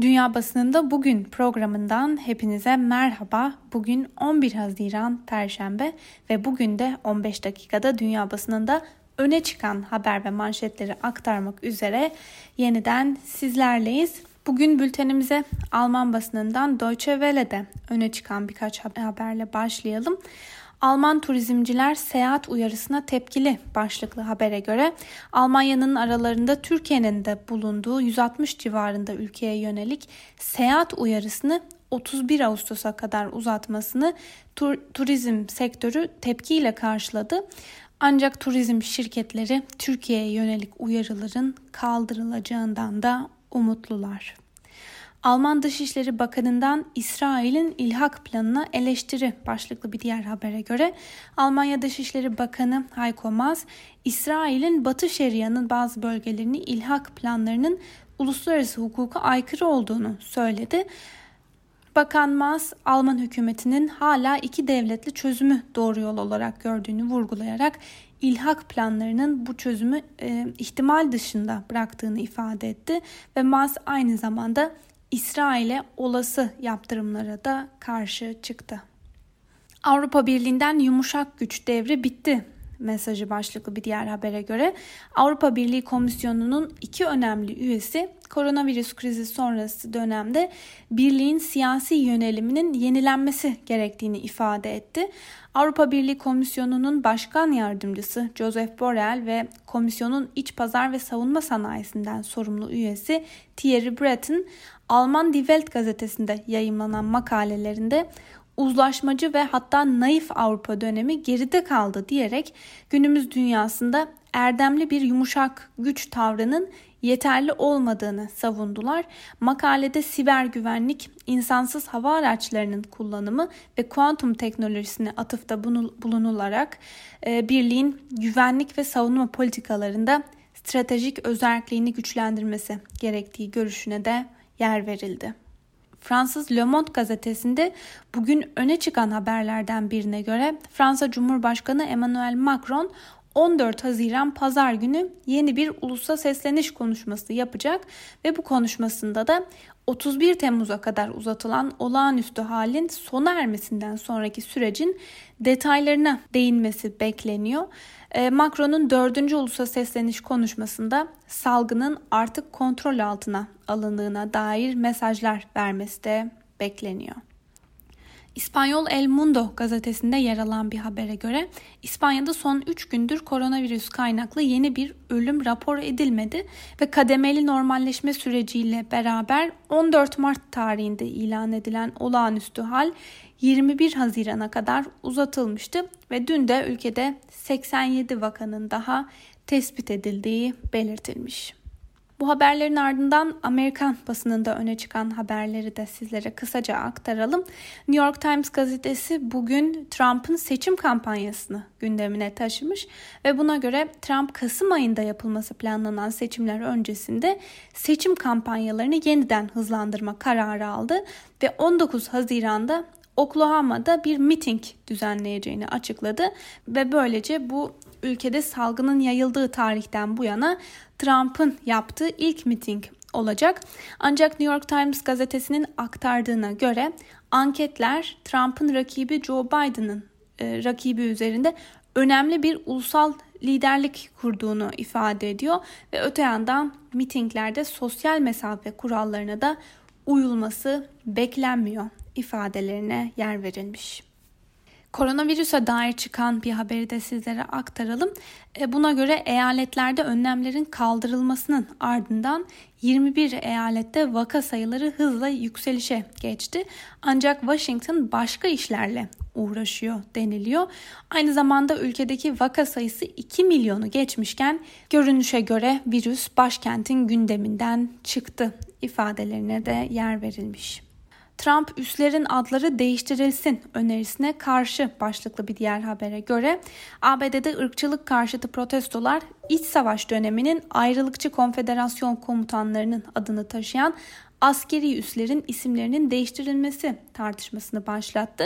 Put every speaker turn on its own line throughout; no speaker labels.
Dünya Basınında Bugün programından hepinize merhaba. Bugün 11 Haziran Perşembe ve bugün de 15 dakikada Dünya Basınında öne çıkan haber ve manşetleri aktarmak üzere yeniden sizlerleyiz. Bugün bültenimize Alman basınından Deutsche Welle'de öne çıkan birkaç haberle başlayalım. Alman turizmciler seyahat uyarısına tepkili başlıklı habere göre Almanya'nın aralarında Türkiye'nin de bulunduğu 160 civarında ülkeye yönelik seyahat uyarısını 31 Ağustos'a kadar uzatmasını tur, turizm sektörü tepkiyle karşıladı. Ancak turizm şirketleri Türkiye'ye yönelik uyarıların kaldırılacağından da umutlular. Alman Dışişleri Bakanı'ndan İsrail'in ilhak planına eleştiri başlıklı bir diğer habere göre Almanya Dışişleri Bakanı Heiko Maas, İsrail'in Batı Şeria'nın bazı bölgelerini ilhak planlarının uluslararası hukuka aykırı olduğunu söyledi. Bakan Maas, Alman hükümetinin hala iki devletli çözümü doğru yol olarak gördüğünü vurgulayarak ilhak planlarının bu çözümü e, ihtimal dışında bıraktığını ifade etti ve Maas aynı zamanda İsrail'e olası yaptırımlara da karşı çıktı. Avrupa Birliği'nden yumuşak güç devri bitti mesajı başlıklı bir diğer habere göre Avrupa Birliği Komisyonu'nun iki önemli üyesi koronavirüs krizi sonrası dönemde birliğin siyasi yöneliminin yenilenmesi gerektiğini ifade etti. Avrupa Birliği Komisyonu'nun başkan yardımcısı Joseph Borrell ve komisyonun iç pazar ve savunma sanayisinden sorumlu üyesi Thierry Breton Alman Die Welt gazetesinde yayımlanan makalelerinde uzlaşmacı ve hatta naif Avrupa dönemi geride kaldı diyerek günümüz dünyasında erdemli bir yumuşak güç tavrının yeterli olmadığını savundular. Makalede siber güvenlik, insansız hava araçlarının kullanımı ve kuantum teknolojisine atıfta bulunularak e, birliğin güvenlik ve savunma politikalarında stratejik özelliğini güçlendirmesi gerektiği görüşüne de yer verildi. Fransız Le Monde gazetesinde bugün öne çıkan haberlerden birine göre Fransa Cumhurbaşkanı Emmanuel Macron 14 Haziran Pazar günü yeni bir ulusa sesleniş konuşması yapacak ve bu konuşmasında da 31 Temmuz'a kadar uzatılan olağanüstü halin sona ermesinden sonraki sürecin detaylarına değinmesi bekleniyor. Ee, Macron'un 4. ulusa sesleniş konuşmasında salgının artık kontrol altına alındığına dair mesajlar vermesi de bekleniyor. İspanyol El Mundo gazetesinde yer alan bir habere göre İspanya'da son 3 gündür koronavirüs kaynaklı yeni bir ölüm rapor edilmedi ve kademeli normalleşme süreciyle beraber 14 Mart tarihinde ilan edilen olağanüstü hal 21 Haziran'a kadar uzatılmıştı ve dün de ülkede 87 vakanın daha tespit edildiği belirtilmiş. Bu haberlerin ardından Amerikan basınında öne çıkan haberleri de sizlere kısaca aktaralım. New York Times gazetesi bugün Trump'ın seçim kampanyasını gündemine taşımış ve buna göre Trump Kasım ayında yapılması planlanan seçimler öncesinde seçim kampanyalarını yeniden hızlandırma kararı aldı ve 19 Haziran'da Oklahoma'da bir miting düzenleyeceğini açıkladı ve böylece bu ülkede salgının yayıldığı tarihten bu yana Trump'ın yaptığı ilk miting olacak. Ancak New York Times gazetesinin aktardığına göre anketler Trump'ın rakibi Joe Biden'ın e, rakibi üzerinde önemli bir ulusal liderlik kurduğunu ifade ediyor ve öte yandan mitinglerde sosyal mesafe kurallarına da uyulması beklenmiyor ifadelerine yer verilmiş. Koronavirüse dair çıkan bir haberi de sizlere aktaralım. E, buna göre eyaletlerde önlemlerin kaldırılmasının ardından 21 eyalette vaka sayıları hızla yükselişe geçti. Ancak Washington başka işlerle uğraşıyor deniliyor. Aynı zamanda ülkedeki vaka sayısı 2 milyonu geçmişken görünüşe göre virüs başkentin gündeminden çıktı ifadelerine de yer verilmiş. Trump üslerin adları değiştirilsin önerisine karşı başlıklı bir diğer habere göre ABD'de ırkçılık karşıtı protestolar iç savaş döneminin ayrılıkçı konfederasyon komutanlarının adını taşıyan askeri üslerin isimlerinin değiştirilmesi tartışmasını başlattı.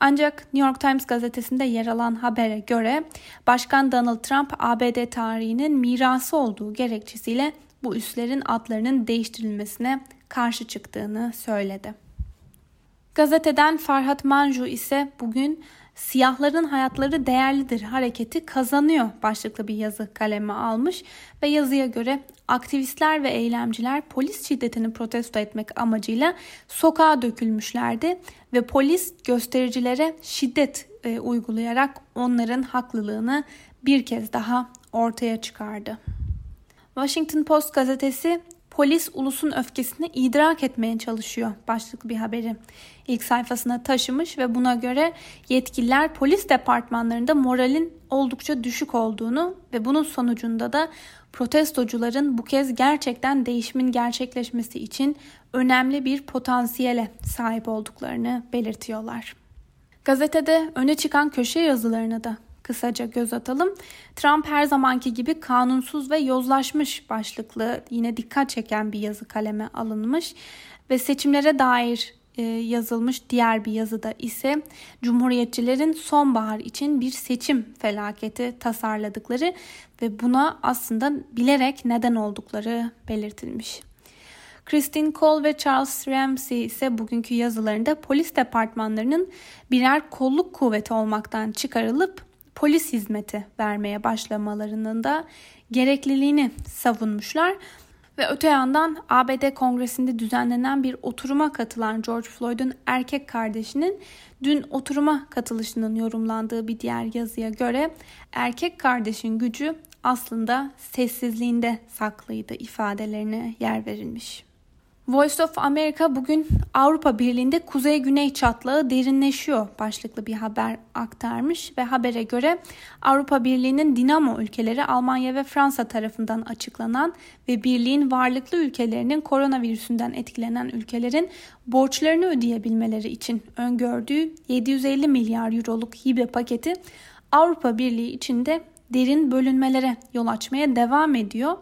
Ancak New York Times gazetesinde yer alan habere göre Başkan Donald Trump ABD tarihinin mirası olduğu gerekçesiyle bu üslerin adlarının değiştirilmesine karşı çıktığını söyledi. Gazeteden Farhat Manju ise bugün Siyahların hayatları değerlidir hareketi kazanıyor başlıklı bir yazı kaleme almış ve yazıya göre aktivistler ve eylemciler polis şiddetini protesto etmek amacıyla sokağa dökülmüşlerdi ve polis göstericilere şiddet e, uygulayarak onların haklılığını bir kez daha ortaya çıkardı. Washington Post gazetesi Polis ulusun öfkesini idrak etmeye çalışıyor başlıklı bir haberi ilk sayfasına taşımış ve buna göre yetkililer polis departmanlarında moralin oldukça düşük olduğunu ve bunun sonucunda da protestocuların bu kez gerçekten değişimin gerçekleşmesi için önemli bir potansiyele sahip olduklarını belirtiyorlar. Gazetede öne çıkan köşe yazılarına da kısaca göz atalım. Trump her zamanki gibi kanunsuz ve yozlaşmış başlıklı yine dikkat çeken bir yazı kaleme alınmış ve seçimlere dair e, yazılmış diğer bir yazıda ise Cumhuriyetçilerin sonbahar için bir seçim felaketi tasarladıkları ve buna aslında bilerek neden oldukları belirtilmiş. Christine Cole ve Charles Ramsey ise bugünkü yazılarında polis departmanlarının birer kolluk kuvveti olmaktan çıkarılıp polis hizmeti vermeye başlamalarının da gerekliliğini savunmuşlar. Ve öte yandan ABD Kongresi'nde düzenlenen bir oturuma katılan George Floyd'un erkek kardeşinin dün oturuma katılışının yorumlandığı bir diğer yazıya göre erkek kardeşin gücü aslında sessizliğinde saklıydı ifadelerine yer verilmiş. Voice of America bugün Avrupa Birliği'nde kuzey-güney çatlağı derinleşiyor başlıklı bir haber aktarmış ve habere göre Avrupa Birliği'nin dinamo ülkeleri Almanya ve Fransa tarafından açıklanan ve birliğin varlıklı ülkelerinin koronavirüsünden etkilenen ülkelerin borçlarını ödeyebilmeleri için öngördüğü 750 milyar euroluk hibe paketi Avrupa Birliği içinde derin bölünmelere yol açmaya devam ediyor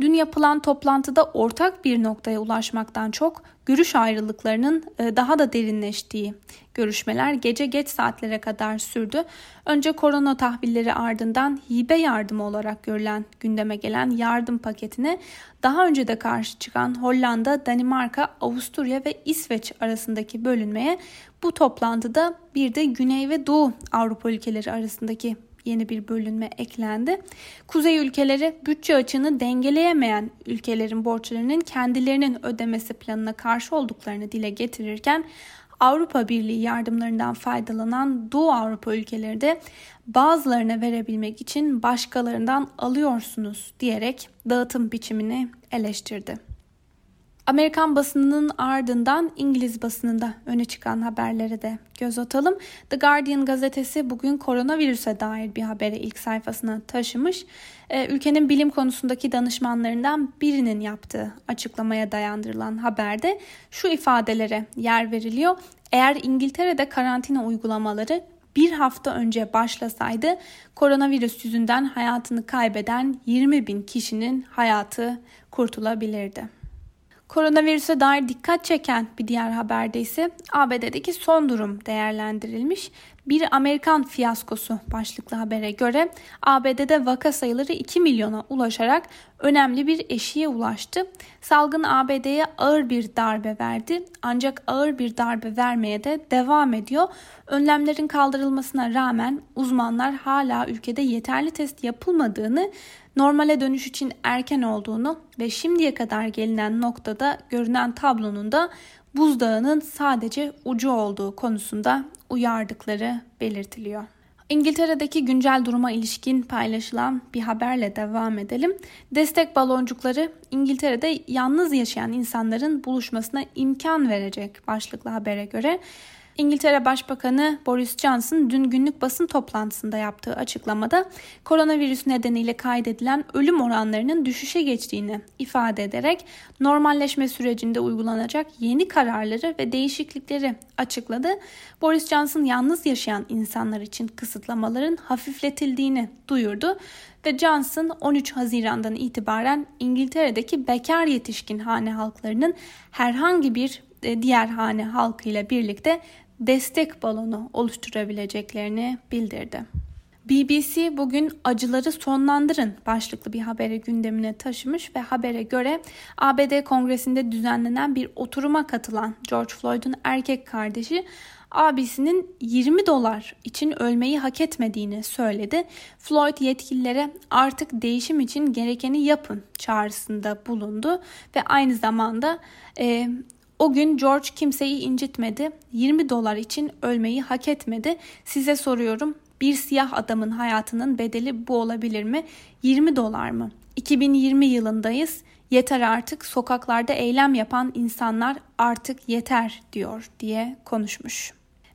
Dün yapılan toplantıda ortak bir noktaya ulaşmaktan çok görüş ayrılıklarının e, daha da derinleştiği görüşmeler gece geç saatlere kadar sürdü. Önce korona tahvilleri ardından hibe yardımı olarak görülen gündeme gelen yardım paketine daha önce de karşı çıkan Hollanda, Danimarka, Avusturya ve İsveç arasındaki bölünmeye bu toplantıda bir de Güney ve Doğu Avrupa ülkeleri arasındaki yeni bir bölünme eklendi. Kuzey ülkeleri bütçe açığını dengeleyemeyen ülkelerin borçlarının kendilerinin ödemesi planına karşı olduklarını dile getirirken Avrupa Birliği yardımlarından faydalanan Doğu Avrupa ülkeleri de bazılarına verebilmek için başkalarından alıyorsunuz diyerek dağıtım biçimini eleştirdi. Amerikan basınının ardından İngiliz basınında öne çıkan haberlere de göz atalım. The Guardian gazetesi bugün koronavirüse dair bir haberi ilk sayfasına taşımış. Ee, ülkenin bilim konusundaki danışmanlarından birinin yaptığı açıklamaya dayandırılan haberde şu ifadelere yer veriliyor. Eğer İngiltere'de karantina uygulamaları bir hafta önce başlasaydı koronavirüs yüzünden hayatını kaybeden 20 bin kişinin hayatı kurtulabilirdi. Koronavirüse dair dikkat çeken bir diğer haberde ise ABD'deki son durum değerlendirilmiş. Bir Amerikan fiyaskosu başlıklı habere göre ABD'de vaka sayıları 2 milyona ulaşarak önemli bir eşiğe ulaştı. Salgın ABD'ye ağır bir darbe verdi ancak ağır bir darbe vermeye de devam ediyor. Önlemlerin kaldırılmasına rağmen uzmanlar hala ülkede yeterli test yapılmadığını normale dönüş için erken olduğunu ve şimdiye kadar gelinen noktada görünen tablonun da buzdağının sadece ucu olduğu konusunda uyardıkları belirtiliyor. İngiltere'deki güncel duruma ilişkin paylaşılan bir haberle devam edelim. Destek baloncukları İngiltere'de yalnız yaşayan insanların buluşmasına imkan verecek başlıklı habere göre İngiltere Başbakanı Boris Johnson dün günlük basın toplantısında yaptığı açıklamada koronavirüs nedeniyle kaydedilen ölüm oranlarının düşüşe geçtiğini ifade ederek normalleşme sürecinde uygulanacak yeni kararları ve değişiklikleri açıkladı. Boris Johnson yalnız yaşayan insanlar için kısıtlamaların hafifletildiğini duyurdu ve Johnson 13 Haziran'dan itibaren İngiltere'deki bekar yetişkin hane halklarının herhangi bir e, diğer hane halkıyla birlikte destek balonu oluşturabileceklerini bildirdi. BBC bugün acıları sonlandırın başlıklı bir haberi gündemine taşımış ve habere göre ABD Kongresi'nde düzenlenen bir oturuma katılan George Floyd'un erkek kardeşi abisinin 20 dolar için ölmeyi hak etmediğini söyledi. Floyd yetkililere artık değişim için gerekeni yapın çağrısında bulundu ve aynı zamanda e, o gün George kimseyi incitmedi. 20 dolar için ölmeyi hak etmedi. Size soruyorum bir siyah adamın hayatının bedeli bu olabilir mi? 20 dolar mı? 2020 yılındayız. Yeter artık sokaklarda eylem yapan insanlar artık yeter diyor diye konuşmuş.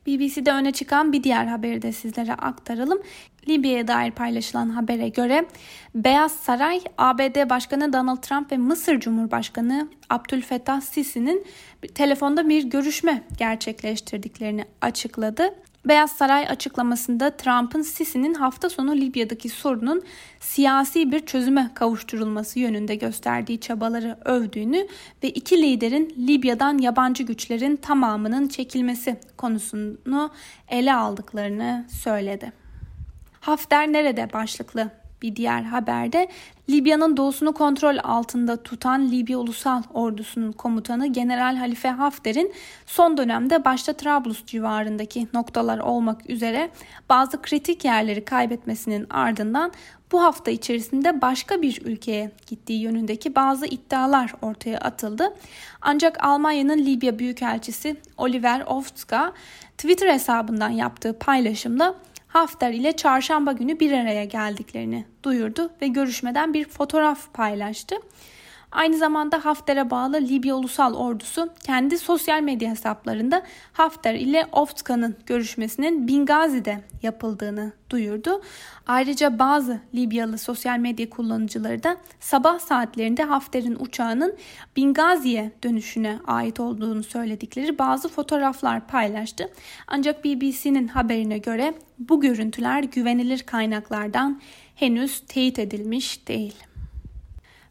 BBC'de öne çıkan bir diğer haberi de sizlere aktaralım. Libya'ya dair paylaşılan habere göre Beyaz Saray, ABD Başkanı Donald Trump ve Mısır Cumhurbaşkanı Abdülfettah Sisi'nin telefonda bir görüşme gerçekleştirdiklerini açıkladı. Beyaz Saray açıklamasında Trump'ın Sisi'nin hafta sonu Libya'daki sorunun siyasi bir çözüme kavuşturulması yönünde gösterdiği çabaları övdüğünü ve iki liderin Libya'dan yabancı güçlerin tamamının çekilmesi konusunu ele aldıklarını söyledi. Hafter nerede başlıklı bir diğer haberde Libya'nın doğusunu kontrol altında tutan Libya Ulusal Ordusu'nun komutanı General Halife Hafter'in son dönemde başta Trablus civarındaki noktalar olmak üzere bazı kritik yerleri kaybetmesinin ardından bu hafta içerisinde başka bir ülkeye gittiği yönündeki bazı iddialar ortaya atıldı. Ancak Almanya'nın Libya Büyükelçisi Oliver Oftzka Twitter hesabından yaptığı paylaşımda Hafter ile çarşamba günü bir araya geldiklerini duyurdu ve görüşmeden bir fotoğraf paylaştı. Aynı zamanda Hafter'e bağlı Libya Ulusal Ordusu kendi sosyal medya hesaplarında Hafter ile Oftka'nın görüşmesinin Bingazi'de yapıldığını duyurdu. Ayrıca bazı Libyalı sosyal medya kullanıcıları da sabah saatlerinde Hafter'in uçağının Bingazi'ye dönüşüne ait olduğunu söyledikleri bazı fotoğraflar paylaştı. Ancak BBC'nin haberine göre bu görüntüler güvenilir kaynaklardan henüz teyit edilmiş değil.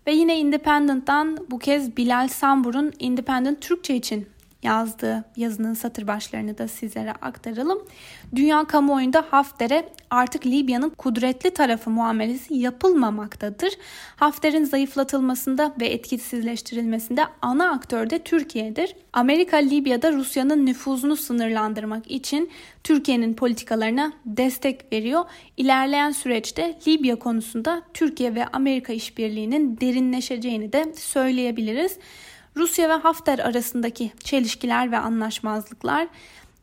Ve yine Independent'tan bu kez Bilal Sambur'un Independent Türkçe için yazdığı yazının satır başlarını da sizlere aktaralım. Dünya kamuoyunda Hafter'e artık Libya'nın kudretli tarafı muamelesi yapılmamaktadır. Hafter'in zayıflatılmasında ve etkisizleştirilmesinde ana aktör de Türkiye'dir. Amerika Libya'da Rusya'nın nüfuzunu sınırlandırmak için Türkiye'nin politikalarına destek veriyor. İlerleyen süreçte Libya konusunda Türkiye ve Amerika işbirliğinin derinleşeceğini de söyleyebiliriz. Rusya ve Hafter arasındaki çelişkiler ve anlaşmazlıklar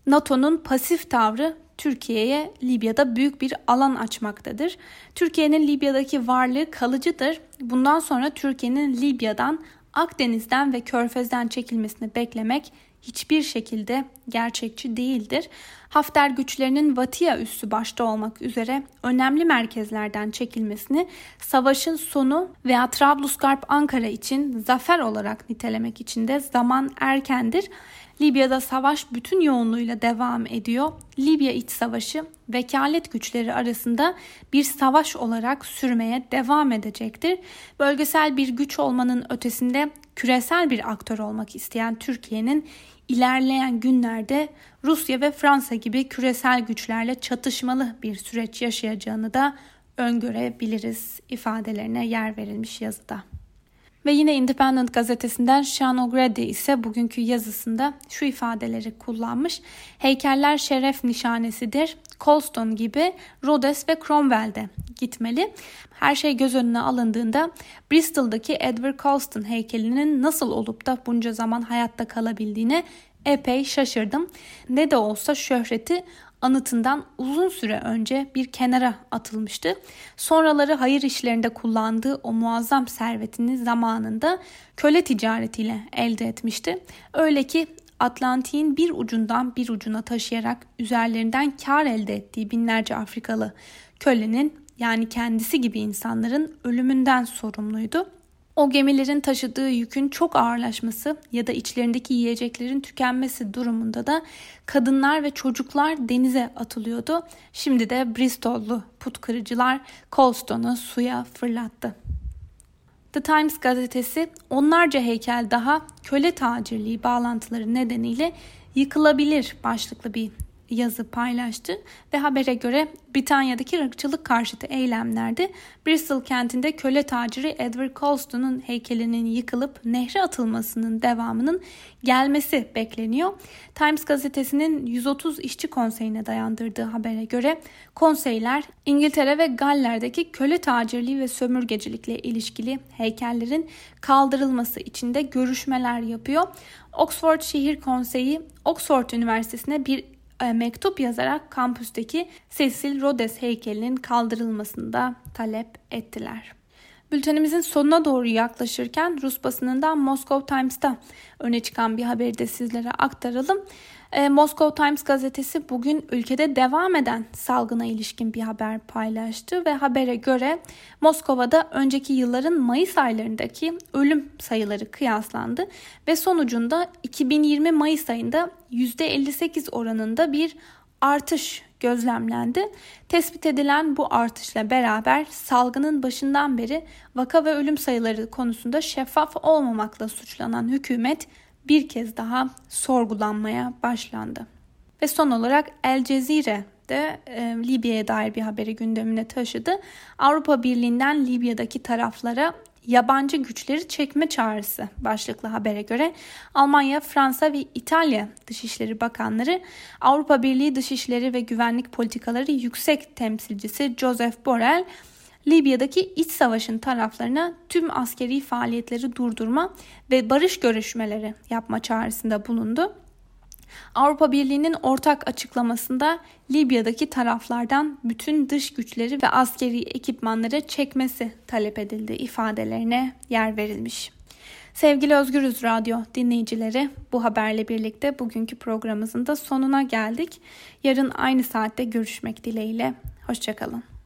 NATO'nun pasif tavrı Türkiye'ye Libya'da büyük bir alan açmaktadır. Türkiye'nin Libya'daki varlığı kalıcıdır. Bundan sonra Türkiye'nin Libya'dan Akdeniz'den ve Körfez'den çekilmesini beklemek hiçbir şekilde gerçekçi değildir. Hafter güçlerinin Vatia üssü başta olmak üzere önemli merkezlerden çekilmesini savaşın sonu veya Trablusgarp Ankara için zafer olarak nitelemek için de zaman erkendir. Libya'da savaş bütün yoğunluğuyla devam ediyor. Libya iç savaşı vekalet güçleri arasında bir savaş olarak sürmeye devam edecektir. Bölgesel bir güç olmanın ötesinde küresel bir aktör olmak isteyen Türkiye'nin ilerleyen günlerde Rusya ve Fransa gibi küresel güçlerle çatışmalı bir süreç yaşayacağını da öngörebiliriz ifadelerine yer verilmiş yazıda. Ve yine Independent gazetesinden Sean O'Grady ise bugünkü yazısında şu ifadeleri kullanmış. Heykeller şeref nişanesidir. Colston gibi Rhodes ve Cromwell'de gitmeli. Her şey göz önüne alındığında Bristol'daki Edward Colston heykelinin nasıl olup da bunca zaman hayatta kalabildiğine epey şaşırdım. Ne de olsa şöhreti anıtından uzun süre önce bir kenara atılmıştı. Sonraları hayır işlerinde kullandığı o muazzam servetini zamanında köle ticaretiyle elde etmişti. Öyle ki Atlantik'in bir ucundan bir ucuna taşıyarak üzerlerinden kar elde ettiği binlerce Afrikalı kölenin yani kendisi gibi insanların ölümünden sorumluydu. O gemilerin taşıdığı yükün çok ağırlaşması ya da içlerindeki yiyeceklerin tükenmesi durumunda da kadınlar ve çocuklar denize atılıyordu. Şimdi de Bristol'lu put kırıcılar Colston'u suya fırlattı. The Times gazetesi onlarca heykel daha köle tacirliği bağlantıları nedeniyle yıkılabilir başlıklı bir yazı paylaştı ve habere göre Britanya'daki ırkçılık karşıtı eylemlerde Bristol kentinde köle taciri Edward Colston'un heykelinin yıkılıp nehre atılmasının devamının gelmesi bekleniyor. Times gazetesinin 130 işçi konseyine dayandırdığı habere göre konseyler İngiltere ve Galler'deki köle tacirliği ve sömürgecilikle ilişkili heykellerin kaldırılması için de görüşmeler yapıyor. Oxford Şehir Konseyi Oxford Üniversitesi'ne bir mektup yazarak kampüsteki Cecil Rhodes heykelinin kaldırılmasını da talep ettiler. Bültenimizin sonuna doğru yaklaşırken Rus basınından Moscow Times'ta öne çıkan bir haberi de sizlere aktaralım. E, Moscow Times gazetesi bugün ülkede devam eden salgına ilişkin bir haber paylaştı ve habere göre Moskova'da önceki yılların Mayıs aylarındaki ölüm sayıları kıyaslandı ve sonucunda 2020 Mayıs ayında %58 oranında bir artış gözlemlendi. Tespit edilen bu artışla beraber salgının başından beri vaka ve ölüm sayıları konusunda şeffaf olmamakla suçlanan hükümet bir kez daha sorgulanmaya başlandı. Ve son olarak El Cezire de e, Libya'ya dair bir haberi gündemine taşıdı. Avrupa Birliği'nden Libya'daki taraflara yabancı güçleri çekme çağrısı başlıklı habere göre Almanya, Fransa ve İtalya Dışişleri Bakanları Avrupa Birliği Dışişleri ve Güvenlik Politikaları Yüksek Temsilcisi Joseph Borrell Libya'daki iç savaşın taraflarına tüm askeri faaliyetleri durdurma ve barış görüşmeleri yapma çağrısında bulundu. Avrupa Birliği'nin ortak açıklamasında Libya'daki taraflardan bütün dış güçleri ve askeri ekipmanları çekmesi talep edildi ifadelerine yer verilmiş. Sevgili Özgürüz Radyo dinleyicileri bu haberle birlikte bugünkü programımızın da sonuna geldik. Yarın aynı saatte görüşmek dileğiyle. Hoşçakalın.